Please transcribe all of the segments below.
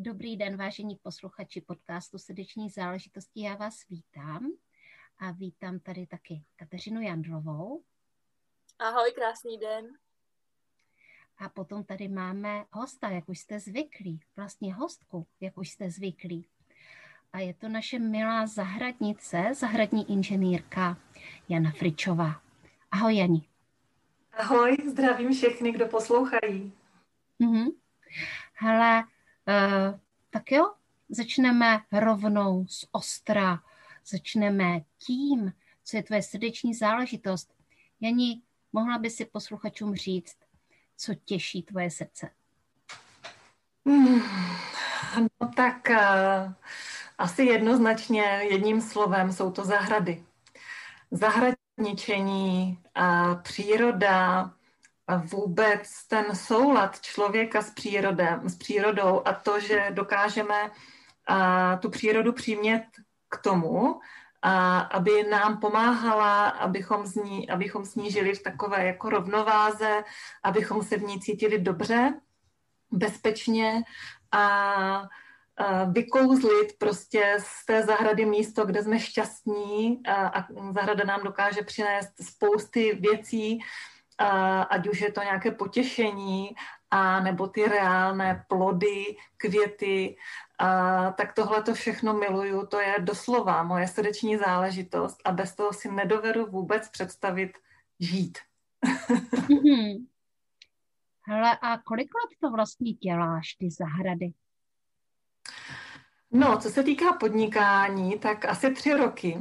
Dobrý den, vážení posluchači podcastu Srdeční záležitosti. Já vás vítám a vítám tady taky Kateřinu Jandlovou. Ahoj, krásný den. A potom tady máme hosta, jak už jste zvyklí, vlastně hostku, jak už jste zvyklí. A je to naše milá zahradnice, zahradní inženýrka Jana Fričová. Ahoj, Jani. Ahoj, zdravím všechny, kdo poslouchají. Mhm. Hele, tak jo, začneme rovnou z ostra. Začneme tím, co je tvoje srdeční záležitost. Jani, mohla by si posluchačům říct, co těší tvoje srdce? Hmm, no tak uh, asi jednoznačně jedním slovem jsou to zahrady. Zahradničení, a příroda, vůbec ten soulad člověka s, přírodem, s přírodou a to, že dokážeme a, tu přírodu přimět k tomu, a aby nám pomáhala, abychom, z ní, abychom snížili v takové jako rovnováze, abychom se v ní cítili dobře, bezpečně a vykouzlit prostě z té zahrady místo, kde jsme šťastní a, a zahrada nám dokáže přinést spousty věcí, a, ať už je to nějaké potěšení, a nebo ty reálné plody, květy, a, tak tohle to všechno miluju, to je doslova moje srdeční záležitost a bez toho si nedovedu vůbec představit žít. mm-hmm. Hele, a kolik let to vlastně děláš, ty zahrady? No, co se týká podnikání, tak asi tři roky.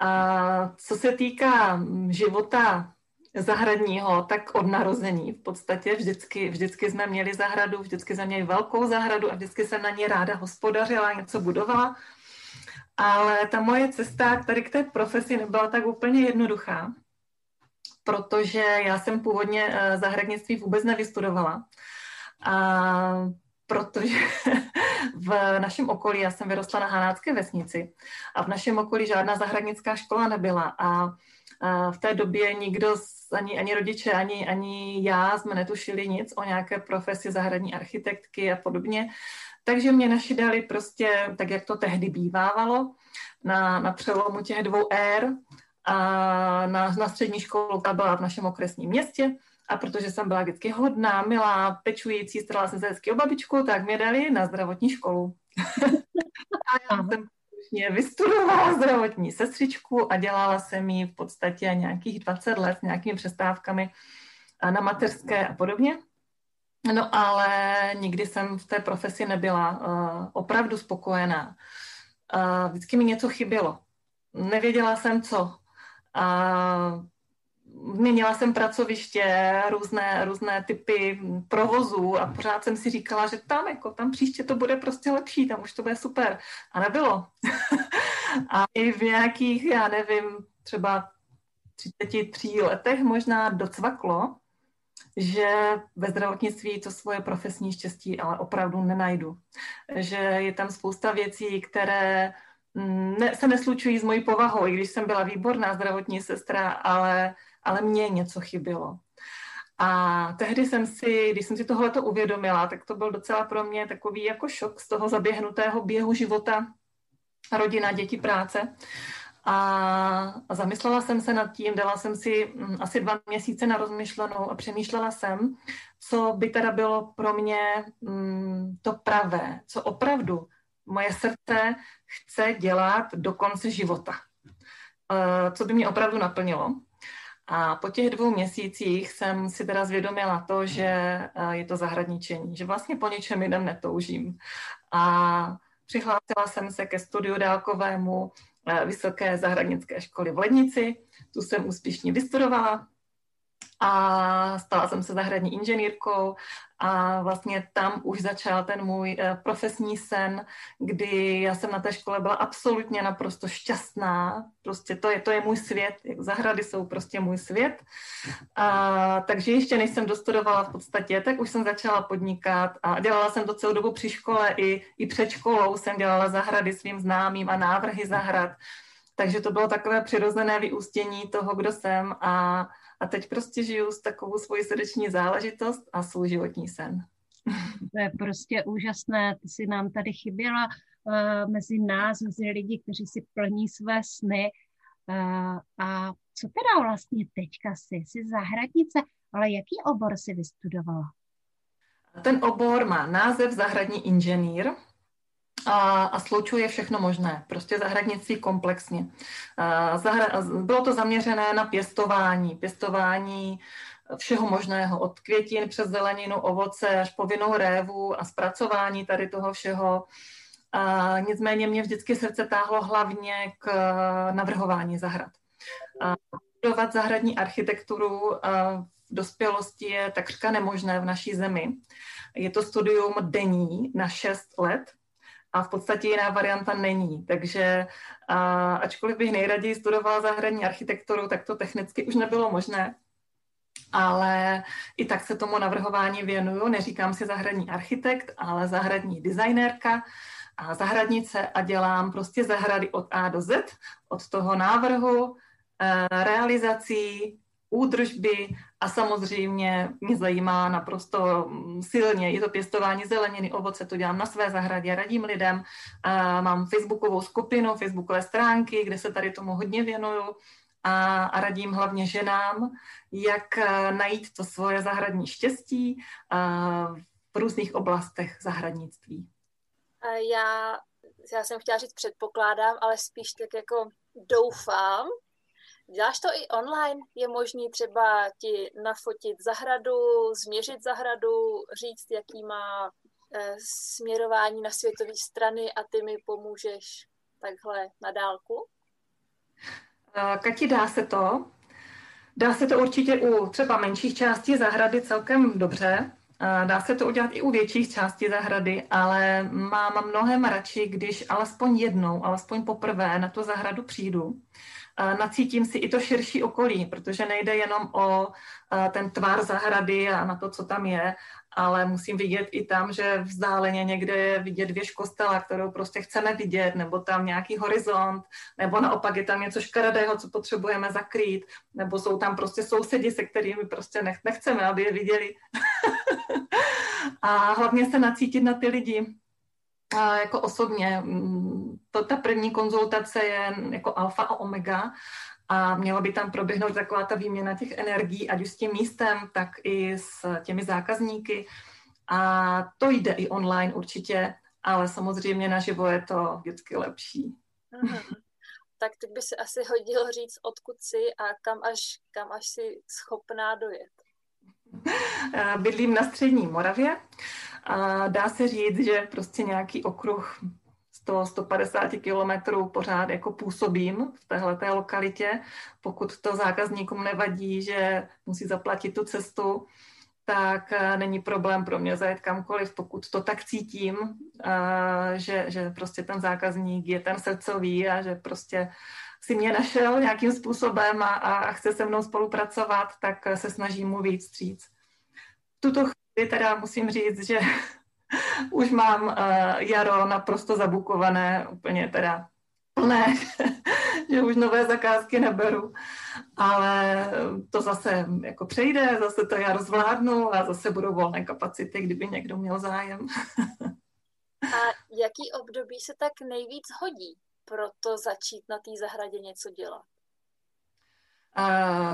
A co se týká života zahradního, tak od narození v podstatě vždycky, vždycky jsme měli zahradu, vždycky jsme měli velkou zahradu a vždycky jsem na ní ráda hospodařila, něco budovala. Ale ta moje cesta tady k té profesi nebyla tak úplně jednoduchá, protože já jsem původně eh, zahradnictví vůbec nevystudovala. A protože v našem okolí, já jsem vyrostla na Hanácké vesnici a v našem okolí žádná zahradnická škola nebyla a v té době nikdo, ani, ani rodiče, ani, ani já jsme netušili nic o nějaké profesi zahradní architektky a podobně. Takže mě naši dali prostě, tak jak to tehdy bývávalo, na, na přelomu těch dvou ér a na, na střední školu, která byla v našem okresním městě. A protože jsem byla vždycky hodná, milá, pečující, starala jsem se hezky o babičku, tak mě dali na zdravotní školu. a já jsem skutečně vystudovala zdravotní sestřičku a dělala jsem ji v podstatě nějakých 20 let s nějakými přestávkami na mateřské a podobně. No ale nikdy jsem v té profesi nebyla uh, opravdu spokojená. Uh, vždycky mi něco chybělo. Nevěděla jsem co. Uh, Měnila jsem pracoviště, různé, různé typy provozů a pořád jsem si říkala, že tam, jako, tam příště to bude prostě lepší, tam už to bude super. A nebylo. a i v nějakých, já nevím, třeba 33 letech možná docvaklo, že ve zdravotnictví to svoje profesní štěstí ale opravdu nenajdu. Že je tam spousta věcí, které mm, ne, se neslučují s mojí povahou, i když jsem byla výborná zdravotní sestra, ale ale mně něco chybělo. A tehdy jsem si, když jsem si tohleto uvědomila, tak to byl docela pro mě takový jako šok z toho zaběhnutého běhu života, rodina, děti, práce. A zamyslela jsem se nad tím, dala jsem si mm, asi dva měsíce na rozmyšlenou a přemýšlela jsem, co by teda bylo pro mě mm, to pravé, co opravdu moje srdce chce dělat do konce života. E, co by mě opravdu naplnilo. A po těch dvou měsících jsem si teda zvědomila to, že eh, je to zahradničení, že vlastně po ničem jiném netoužím. A přihlásila jsem se ke studiu dálkovému eh, Vysoké zahradnické školy v Lednici. Tu jsem úspěšně vystudovala. A stala jsem se zahradní inženýrkou a vlastně tam už začal ten můj eh, profesní sen, kdy já jsem na té škole byla absolutně naprosto šťastná. Prostě to je, to je můj svět, zahrady jsou prostě můj svět. A, takže ještě než jsem dostudovala v podstatě, tak už jsem začala podnikat a dělala jsem to celou dobu při škole i, i před školou jsem dělala zahrady svým známým a návrhy zahrad. Takže to bylo takové přirozené vyústění toho, kdo jsem a a teď prostě žiju s takovou svoji srdeční záležitost a svůj životní sen. To je prostě úžasné, ty si nám tady chyběla uh, mezi nás, mezi lidi, kteří si plní své sny. Uh, a co teda vlastně teďka jsi? Jsi zahradnice, ale jaký obor jsi vystudovala? Ten obor má název zahradní inženýr a, a sloučuje všechno možné, prostě zahradnictví komplexně. Zahra, bylo to zaměřené na pěstování, pěstování všeho možného, od květin přes zeleninu, ovoce až po vinou révu a zpracování tady toho všeho. A nicméně mě vždycky srdce táhlo hlavně k navrhování zahrad. Studovat zahradní architekturu v dospělosti je takřka nemožné v naší zemi. Je to studium denní na 6 let, a v podstatě jiná varianta není. Takže a, ačkoliv bych nejraději studovala zahradní architekturu, tak to technicky už nebylo možné. Ale i tak se tomu navrhování věnuju. Neříkám si zahradní architekt, ale zahradní designérka a zahradnice a dělám prostě zahrady od A do Z, od toho návrhu, eh, realizací, údržby a samozřejmě mě zajímá naprosto mm, silně. I to pěstování zeleniny, ovoce, to dělám na své zahradě, radím lidem, mám facebookovou skupinu, facebookové stránky, kde se tady tomu hodně věnuju. A, a radím hlavně ženám, jak e, najít to svoje zahradní štěstí v různých oblastech zahradnictví. Já, já jsem chtěla říct předpokládám, ale spíš tak jako doufám, Děláš to i online? Je možný třeba ti nafotit zahradu, změřit zahradu, říct, jaký má e, směrování na světové strany a ty mi pomůžeš takhle na dálku? Eh, Kati, dá se to. Dá se to určitě u třeba menších částí zahrady celkem dobře. Eh, dá se to udělat i u větších částí zahrady, ale mám mnohem radši, když alespoň jednou, alespoň poprvé na tu zahradu přijdu nacítím si i to širší okolí, protože nejde jenom o ten tvar zahrady a na to, co tam je, ale musím vidět i tam, že vzdáleně někde je vidět věž kostela, kterou prostě chceme vidět, nebo tam nějaký horizont, nebo naopak je tam něco škaredého, co potřebujeme zakrýt, nebo jsou tam prostě sousedi, se kterými prostě nechceme, aby je viděli. a hlavně se nacítit na ty lidi, jako osobně, mm, to, ta první konzultace je jako alfa a omega a měla by tam proběhnout taková ta výměna těch energií, ať už s tím místem, tak i s těmi zákazníky. A to jde i online určitě, ale samozřejmě naživo je to vždycky lepší. Aha. Tak teď by se asi hodilo říct, odkud jsi a kam až, kam až jsi schopná dojet. Bydlím na střední Moravě a dá se říct, že prostě nějaký okruh 100-150 kilometrů pořád jako působím v téhle lokalitě. Pokud to zákazníkům nevadí, že musí zaplatit tu cestu, tak eh, není problém pro mě zajet kamkoliv, pokud to tak cítím, eh, že, že prostě ten zákazník je ten srdcový a že prostě si mě našel nějakým způsobem a, a chce se mnou spolupracovat, tak se snažím mu víc stříc. V tuto chvíli teda musím říct, že už mám uh, jaro naprosto zabukované, úplně teda plné, že už nové zakázky neberu, ale to zase jako přejde, zase to já rozvládnu a zase budou volné kapacity, kdyby někdo měl zájem. a jaký období se tak nejvíc hodí pro to začít na té zahradě něco dělat?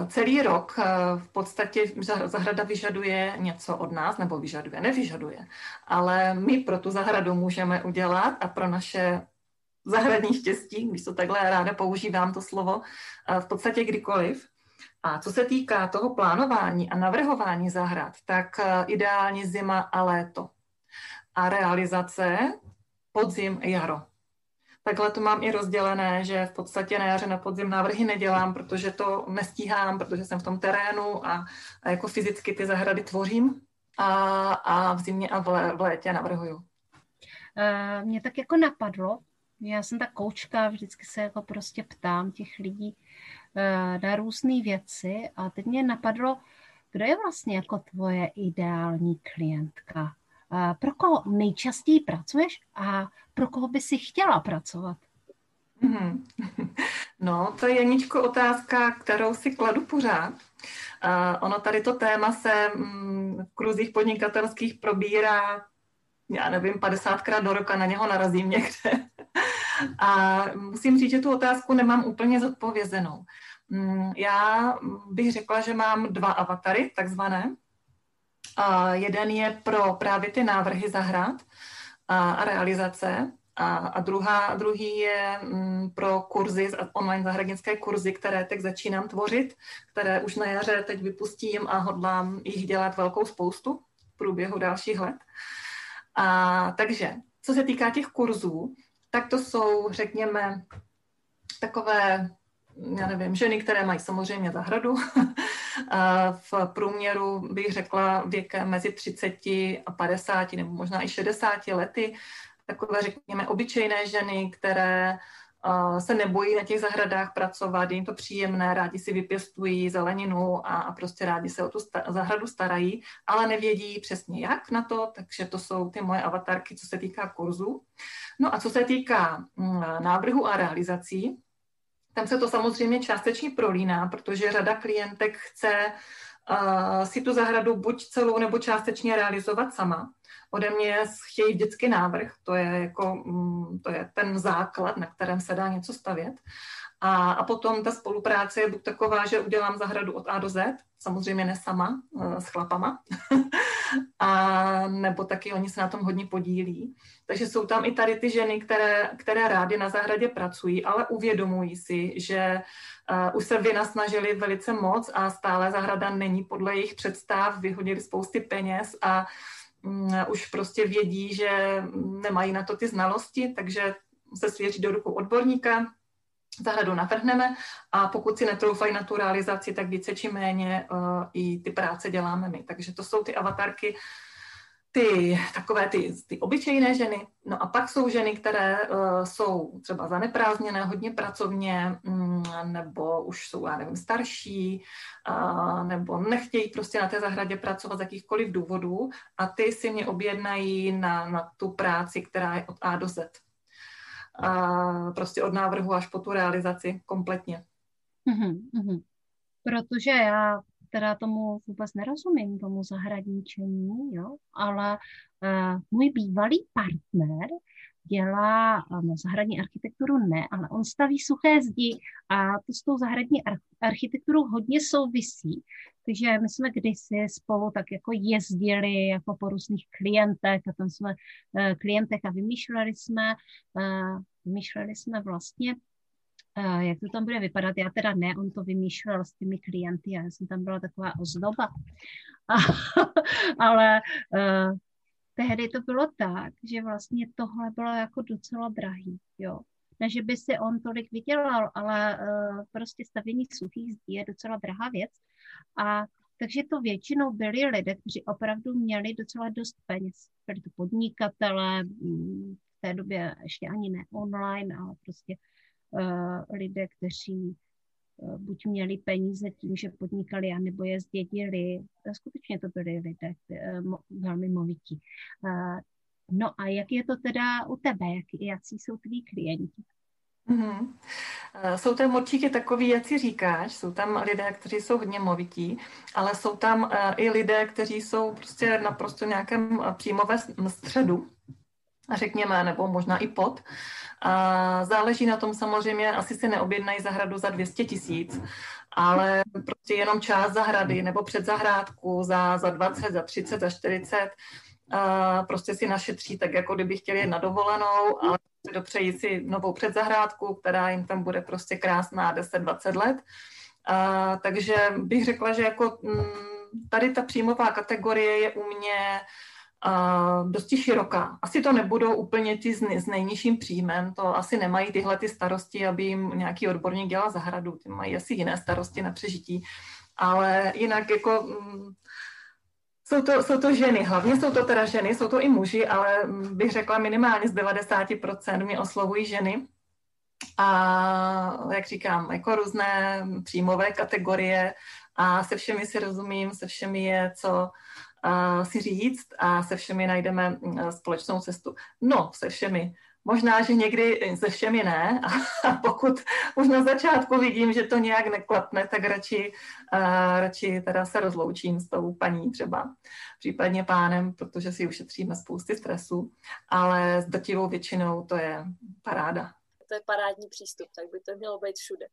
Celý rok v podstatě zahrada vyžaduje něco od nás, nebo vyžaduje, nevyžaduje, ale my pro tu zahradu můžeme udělat a pro naše zahradní štěstí, když to takhle ráda používám to slovo, v podstatě kdykoliv. A co se týká toho plánování a navrhování zahrad, tak ideální zima a léto. A realizace podzim, jaro. Takhle to mám i rozdělené, že v podstatě na jaře na podzim návrhy nedělám, protože to nestíhám, protože jsem v tom terénu a, a jako fyzicky ty zahrady tvořím a, a v zimě a v, lé, v létě navrhuju. Uh, mě tak jako napadlo, já jsem ta koučka, vždycky se jako prostě ptám těch lidí uh, na různé věci a teď mě napadlo, kdo je vlastně jako tvoje ideální klientka? Pro koho nejčastěji pracuješ a pro koho by si chtěla pracovat? Mm-hmm. No, to je Janičko otázka, kterou si kladu pořád. Ono tady to téma se mm, v kruzích podnikatelských probírá, já nevím, 50krát do roka na něho narazím někde. A musím říct, že tu otázku nemám úplně zodpovězenou. Mm, já bych řekla, že mám dva avatary, takzvané. Uh, jeden je pro právě ty návrhy zahrad a, a realizace a, a druhá, druhý je mm, pro kurzy, online zahradnické kurzy, které teď začínám tvořit, které už na jaře teď vypustím a hodlám jich dělat velkou spoustu v průběhu dalších let. A, takže, co se týká těch kurzů, tak to jsou, řekněme, takové, já nevím, ženy, které mají samozřejmě zahradu. v průměru bych řekla věkem mezi 30 a 50 nebo možná i 60 lety takové, řekněme, obyčejné ženy, které se nebojí na těch zahradách pracovat, je jim to příjemné, rádi si vypěstují zeleninu a, a prostě rádi se o tu sta- zahradu starají, ale nevědí přesně jak na to, takže to jsou ty moje avatarky, co se týká kurzu. No a co se týká mm, návrhu a realizací, tam se to samozřejmě částečně prolíná, protože řada klientek chce uh, si tu zahradu buď celou nebo částečně realizovat sama ode mě chtějí vždycky návrh, to je, jako, mm, to je ten základ, na kterém se dá něco stavět. A, a potom ta spolupráce je buď taková, že udělám zahradu od A do Z, samozřejmě ne sama, eh, s chlapama, a nebo taky oni se na tom hodně podílí. Takže jsou tam i tady ty ženy, které, které rády na zahradě pracují, ale uvědomují si, že uh, už se vynasnažili velice moc a stále zahrada není podle jejich představ, vyhodili spousty peněz a Mm, už prostě vědí, že nemají na to ty znalosti, takže se svěří do rukou odborníka, zahradu navrhneme a pokud si netroufají na tu realizaci, tak více či méně uh, i ty práce děláme my. Takže to jsou ty avatarky, ty takové ty, ty obyčejné ženy. No a pak jsou ženy, které uh, jsou třeba zaneprázdněné hodně pracovně, um, nebo už jsou, já nevím, starší, uh, nebo nechtějí prostě na té zahradě pracovat z jakýchkoliv důvodů a ty si mě objednají na, na tu práci, která je od A do Z. Uh, prostě od návrhu až po tu realizaci kompletně. Mm-hmm. Protože já teda tomu vůbec nerozumím, tomu zahradničení, jo, ale uh, můj bývalý partner dělá no, zahradní architekturu ne, ale on staví suché zdi a to s tou zahradní architekturou hodně souvisí. Takže my jsme kdysi spolu tak jako jezdili jako po různých klientech a tam jsme uh, klientech a vymýšleli jsme, uh, vymýšleli jsme vlastně jak to tam bude vypadat. Já teda ne, on to vymýšlel s těmi klienty, já jsem tam byla taková ozdoba. Ale tehdy to bylo tak, že vlastně tohle bylo jako docela drahý, jo. Ne, že by si on tolik vydělal, ale uh, prostě stavění suchých zdí je docela drahá věc. A takže to většinou byli lidé, kteří opravdu měli docela dost peněz. Byli to podnikatele, mm, v té době ještě ani ne online, ale prostě Eh, lidé, kteří buď měli peníze tím, že podnikali, anebo je zdědili. Skutečně to byli lidé eh, velmi movití. No a jak je to teda u tebe? Jak, jaký jsou tví klienti? Mm-hmm. Jsou tam určitě takový, jak si říkáš, jsou tam lidé, kteří jsou hodně movití, ale jsou tam i lidé, kteří jsou prostě naprosto nějakém příjmové středu, řekněme, nebo možná i pod. A záleží na tom samozřejmě, asi si neobjednají zahradu za 200 tisíc, ale prostě jenom část zahrady nebo před zahrádku za, za 20, za 30, za 40 a prostě si našetří tak, jako kdyby chtěli jít na dovolenou, ale dopřejí si novou předzahrádku, která jim tam bude prostě krásná 10-20 let. A, takže bych řekla, že jako m, mm, tady ta příjmová kategorie je u mě dosti široká. Asi to nebudou úplně ty s, s nejnižším příjmem, to asi nemají tyhle ty starosti, aby jim nějaký odborník dělal zahradu, ty mají asi jiné starosti na přežití, ale jinak jako... Mm, jsou to, jsou to ženy, hlavně jsou to teda ženy, jsou to i muži, ale bych řekla minimálně z 90% mě oslovují ženy. A jak říkám, jako různé příjmové kategorie a se všemi si rozumím, se všemi je co si říct a se všemi najdeme uh, společnou cestu. No, se všemi. Možná, že někdy se všemi ne a pokud už na začátku vidím, že to nějak neklapne, tak radši, uh, radši teda se rozloučím s tou paní třeba, případně pánem, protože si ušetříme spousty stresu, ale s drtivou většinou to je paráda. To je parádní přístup, tak by to mělo být všude.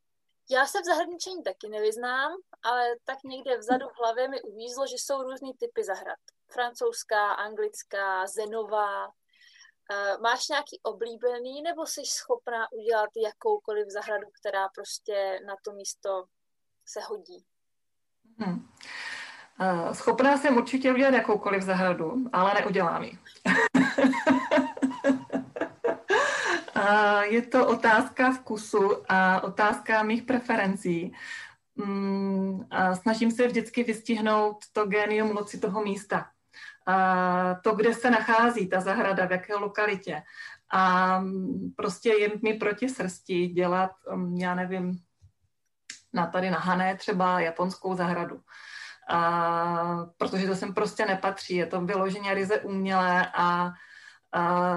Já se v zahradničení taky nevyznám, ale tak někde vzadu v hlavě mi uvízlo, že jsou různý typy zahrad. Francouzská, anglická, zenová, Uh, máš nějaký oblíbený, nebo jsi schopná udělat jakoukoliv zahradu, která prostě na to místo se hodí? Hmm. Uh, schopná jsem určitě udělat jakoukoliv zahradu, ale neudělám ji. je to otázka vkusu a otázka mých preferencí. Um, a snažím se vždycky vystihnout to génium moci toho místa to, kde se nachází ta zahrada, v jaké lokalitě. A prostě je mi proti srsti dělat, um, já nevím, na tady na Hané třeba japonskou zahradu. A, protože to sem prostě nepatří, je to vyloženě ryze umělé a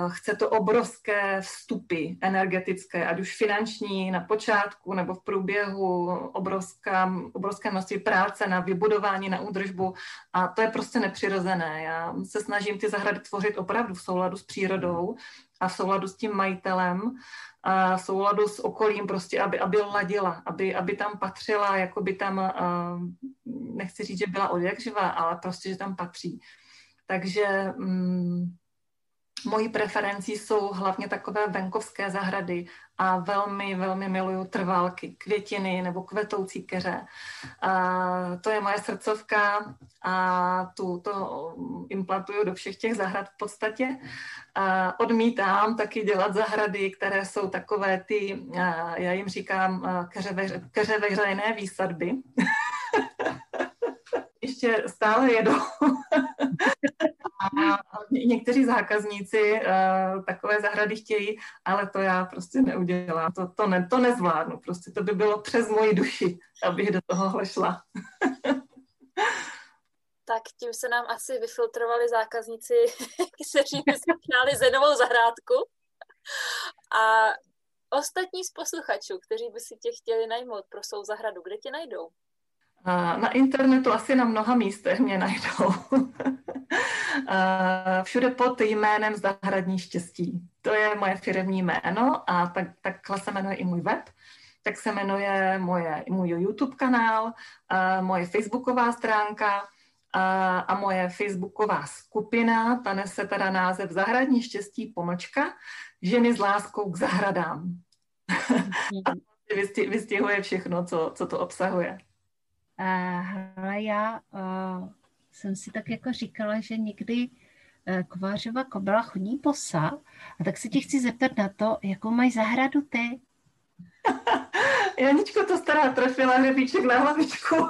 chce to obrovské vstupy energetické, ať už finanční na počátku nebo v průběhu, obrovská, obrovské množství práce na vybudování, na údržbu a to je prostě nepřirozené. Já se snažím ty zahrady tvořit opravdu v souladu s přírodou a v souladu s tím majitelem a v souladu s okolím prostě, aby, aby ladila, aby, aby tam patřila, jako by tam, nechci říct, že byla odjakživa, ale prostě, že tam patří. Takže mm, Mojí preferencí jsou hlavně takové venkovské zahrady a velmi, velmi miluju trvalky, květiny nebo kvetoucí keře. A to je moje srdcovka a tu to implantuju do všech těch zahrad v podstatě. A odmítám taky dělat zahrady, které jsou takové ty, já jim říkám, keře veřejné výsadby. Ještě stále jedou. a někteří zákazníci uh, takové zahrady chtějí, ale to já prostě neudělám. To, to, ne, to nezvládnu. Prostě to by bylo přes moji duši, abych do toho šla. tak tím se nám asi vyfiltrovali zákazníci, kteří by si přáli zenovou zahrádku. A ostatní z posluchačů, kteří by si tě chtěli najmout pro svou zahradu, kde tě najdou? Na internetu asi na mnoha místech mě najdou. Všude pod jménem Zahradní štěstí. To je moje firmní jméno a tak, takhle se jmenuje i můj web. Tak se jmenuje moje, můj YouTube kanál, moje facebooková stránka a, a moje facebooková skupina, ta nese teda název Zahradní štěstí pomlčka, ženy s láskou k zahradám. a vystihuje všechno, co, co to obsahuje. Hele, já uh, jsem si tak jako říkala, že někdy uh, Kovářova kobila chodí posa, a tak se tě chci zeptat na to, jakou mají zahradu ty? Janičko to stará trefila hřebíček na hlavičku.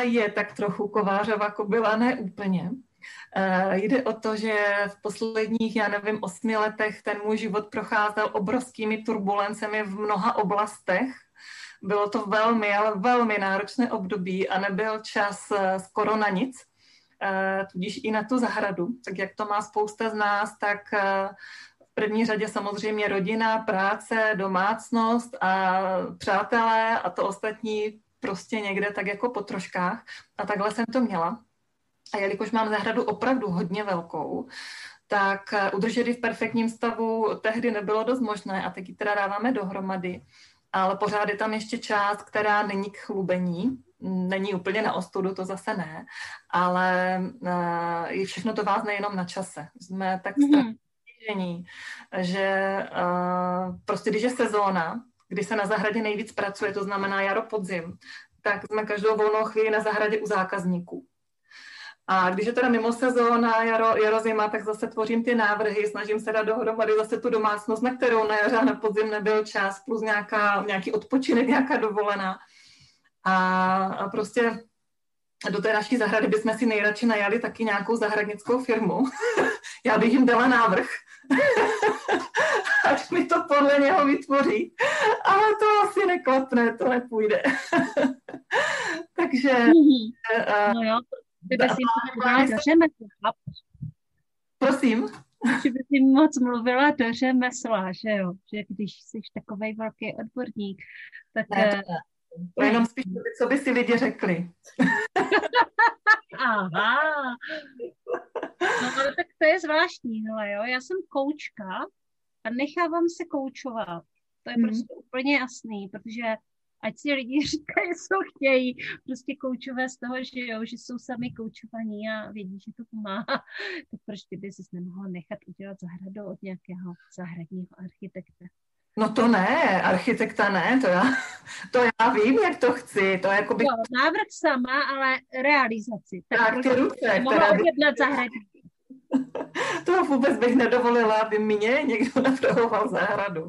je tak trochu Kovářova kobila, ne úplně. Uh, jde o to, že v posledních, já nevím, osmi letech ten můj život procházel obrovskými turbulencemi v mnoha oblastech. Bylo to velmi, ale velmi náročné období a nebyl čas uh, skoro na nic, uh, tudíž i na tu zahradu. Tak jak to má spousta z nás, tak v první řadě samozřejmě rodina, práce, domácnost a přátelé a to ostatní prostě někde tak jako po troškách. A takhle jsem to měla. A jelikož mám zahradu opravdu hodně velkou, tak eh, udržet ji v perfektním stavu tehdy nebylo dost možné a teď ji teda dáváme dohromady. Ale pořád je tam ještě část, která není k chlubení, není úplně na ostudu, to zase ne, ale uh, je všechno to vás nejenom na čase. Jsme tak mm-hmm. strašení, že uh, prostě když je sezóna, kdy se na zahradě nejvíc pracuje, to znamená jaro, podzim, tak jsme každou volnou chvíli na zahradě u zákazníků A když je teda mimo sezóna, jaro, jaro, zima, tak zase tvořím ty návrhy, snažím se dát dohromady zase tu domácnost, na kterou na jaře a na podzim nebyl čas, plus nějaká, nějaký odpočinek, nějaká dovolená. A, a prostě do té naší zahrady bychom si nejradši najali taky nějakou zahradnickou firmu. Já bych jim dala návrh. Ať mi to podle něho vytvoří. Ale to asi neklapne, to nepůjde. Takže... Mm-hmm. no jo, mluvila do řemesla. Prosím? Že bys jim moc mluvila do řemesla, že jo? Že když jsi takový velký odborník, tak... Ne, to ne. To jenom spíš, co by si lidi řekli. Aha. No ale tak to je zvláštní, hele, jo. Já jsem koučka a nechávám se koučovat. To je hmm. prostě úplně jasný, protože ať si lidi říkají, co chtějí, prostě koučové z toho, že jo, že jsou sami koučovaní a vědí, že to pomáhá, tak proč ty bys nemohla nechat udělat zahradu od nějakého zahradního architekta? No to ne, architekta ne, to já, to já vím, jak to chci. To jako by... jo, návrh sama, ale realizaci. Tak, tak ty ruce. Mohla objednat zahradní. To vůbec bych nedovolila, aby mě někdo navrhoval zahradu.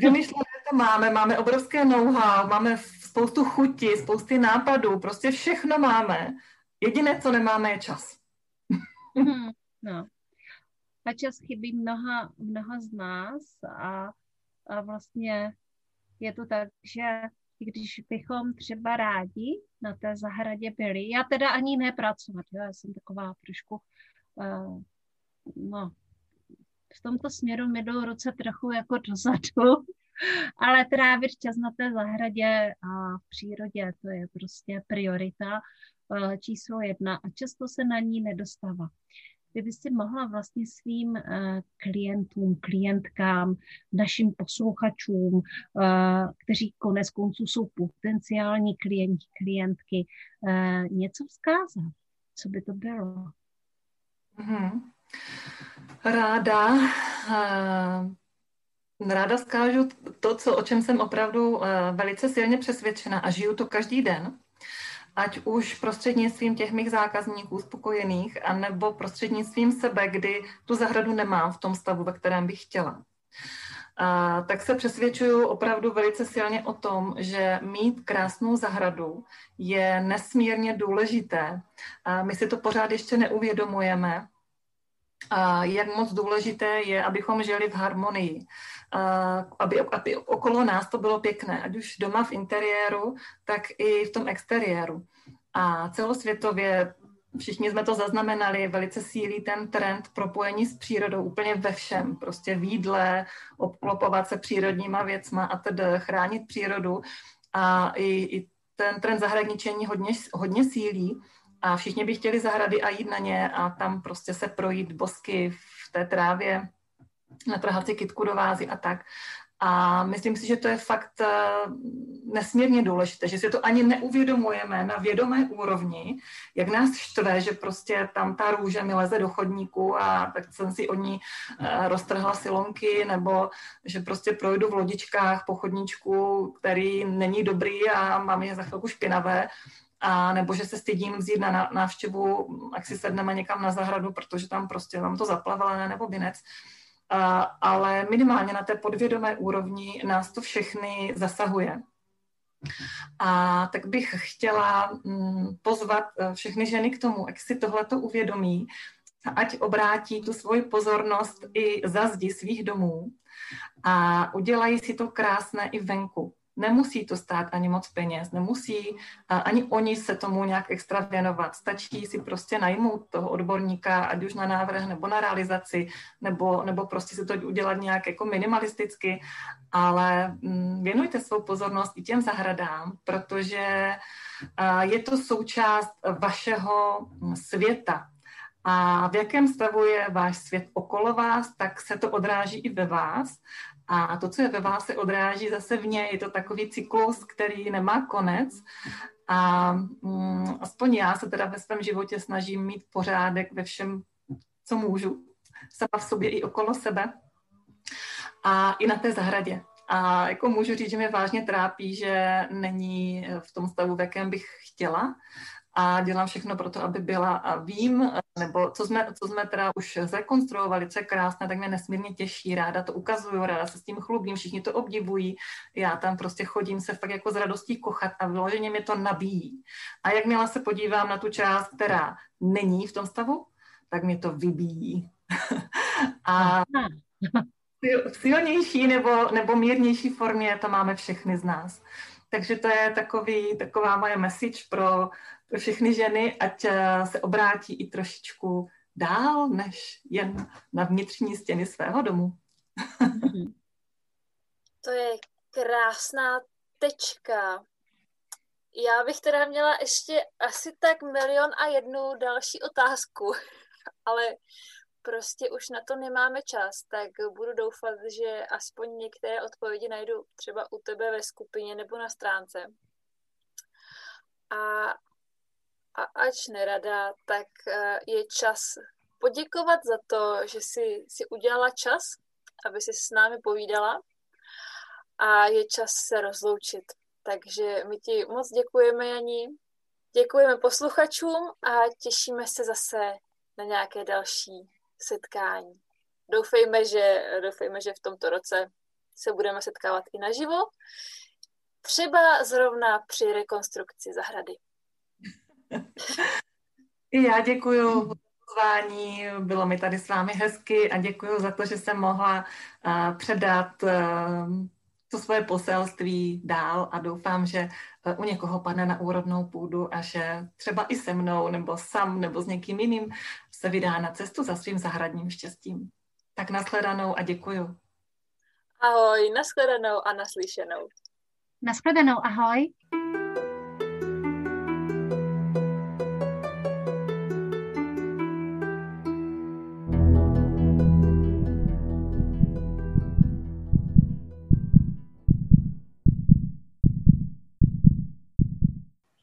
Vymyšlené to máme, máme obrovské know-how, máme spoustu chutí, spousty nápadů, prostě všechno máme. Jediné, co nemáme, je čas. Hmm, no a čas chybí mnoha, mnoha z nás a, a vlastně je to tak, že když bychom třeba rádi na té zahradě byli, já teda ani nepracovat, jo, já jsem taková trošku, uh, no, v tomto směru mi jdou ruce trochu jako dozadu, ale trávit čas na té zahradě a v přírodě, to je prostě priorita uh, číslo jedna a často se na ní nedostává kdyby si mohla vlastně svým eh, klientům, klientkám, našim posluchačům, eh, kteří konec konců jsou potenciální klienti, klientky, eh, něco vzkázat, co by to bylo? Mm-hmm. Ráda. Ráda zkážu to, co, o čem jsem opravdu velice silně přesvědčena a žiju to každý den ať už prostřednictvím těch mých zákazníků spokojených, anebo prostřednictvím sebe, kdy tu zahradu nemám v tom stavu, ve kterém bych chtěla. A, tak se přesvědčuju opravdu velice silně o tom, že mít krásnou zahradu je nesmírně důležité. A my si to pořád ještě neuvědomujeme, jak moc důležité je, abychom žili v harmonii aby, aby okolo nás to bylo pěkné, ať už doma v interiéru, tak i v tom exteriéru. A celosvětově všichni jsme to zaznamenali, velice sílí ten trend propojení s přírodou úplně ve všem. Prostě výdle, obklopovat se přírodníma věcma a tedy chránit přírodu. A i, i ten trend zahradničení hodně, hodně sílí a všichni by chtěli zahrady a jít na ně a tam prostě se projít bosky v té trávě natrhat si kitku do vázy a tak. A myslím si, že to je fakt eh, nesmírně důležité, že si to ani neuvědomujeme na vědomé úrovni, jak nás štve, že prostě tam ta růže mi leze do chodníku a tak jsem si od ní eh, roztrhla silonky, nebo že prostě projdu v lodičkách po chodníčku, který není dobrý a mám je za chvilku špinavé a nebo že se stydím vzít na návštěvu, jak si sedneme někam na zahradu, protože tam prostě mám to zaplavelené nebo binec ale minimálně na té podvědomé úrovni nás to všechny zasahuje. A tak bych chtěla mm, pozvat e, všechny ženy k tomu, jak si tohleto uvědomí, ať obrátí tu svoji pozornost i za zdi svých domů a udělají si to krásné i venku. Nemusí to stát ani moc peněz, nemusí ani oni se tomu nějak extra věnovat. Stačí si prostě najmout toho odborníka, ať už na návrh nebo na realizaci, nebo, nebo prostě si to udělat nějak jako minimalisticky, ale mm, věnujte svou pozornost i těm zahradám, protože je to součást vašeho světa, a v jakém stavu je váš svět okolo vás, tak se to odráží i ve vás. A to, co je ve vás, se odráží zase v něj. Je to takový cyklus, který nemá konec. A mm, aspoň já se teda ve svém životě snažím mít pořádek ve všem, co můžu. Sama v sobě i okolo sebe. A i na té zahradě. A jako můžu říct, že mě vážně trápí, že není v tom stavu, v jakém bych chtěla a dělám všechno pro to, aby byla a vím, nebo co jsme, co jsme teda už zrekonstruovali, co je krásné, tak mě nesmírně těší, ráda to ukazuju, ráda se s tím chlubím, všichni to obdivují, já tam prostě chodím se fakt jako s radostí kochat a vyloženě mě to nabíjí. A jakmile se podívám na tu část, která není v tom stavu, tak mě to vybíjí. a v silnější nebo, nebo mírnější formě to máme všechny z nás. Takže to je takový, taková moje message pro, pro všechny ženy, ať eh, se obrátí i trošičku dál, než jen na vnitřní stěny svého domu. to je krásná tečka. Já bych teda měla ještě asi tak milion a jednu další otázku, ale prostě už na to nemáme čas, tak budu doufat, že aspoň některé odpovědi najdu třeba u tebe ve skupině nebo na stránce. A, a ač nerada, tak eh, je čas poděkovat za to, že jsi, si udělala čas, aby si s námi povídala a je čas se rozloučit. Takže my ti moc děkujeme, Janí. Děkujeme posluchačům a těšíme se zase na nějaké další setkání. Doufejme, že, doufejme, že v tomto roce se budeme setkávat i naživo. Třeba zrovna při rekonstrukci zahrady. Já děkuji pozvání, bylo mi tady s vámi hezky a děkuji za to, že jsem mohla uh, předat uh, to svoje poselství dál a doufám, že u někoho padne na úrodnou půdu a že třeba i se mnou, nebo sam, nebo s někým jiným se vydá na cestu za svým zahradním štěstím. Tak nashledanou a děkuju. Ahoj, nashledanou a naslyšenou. Nashledanou, ahoj.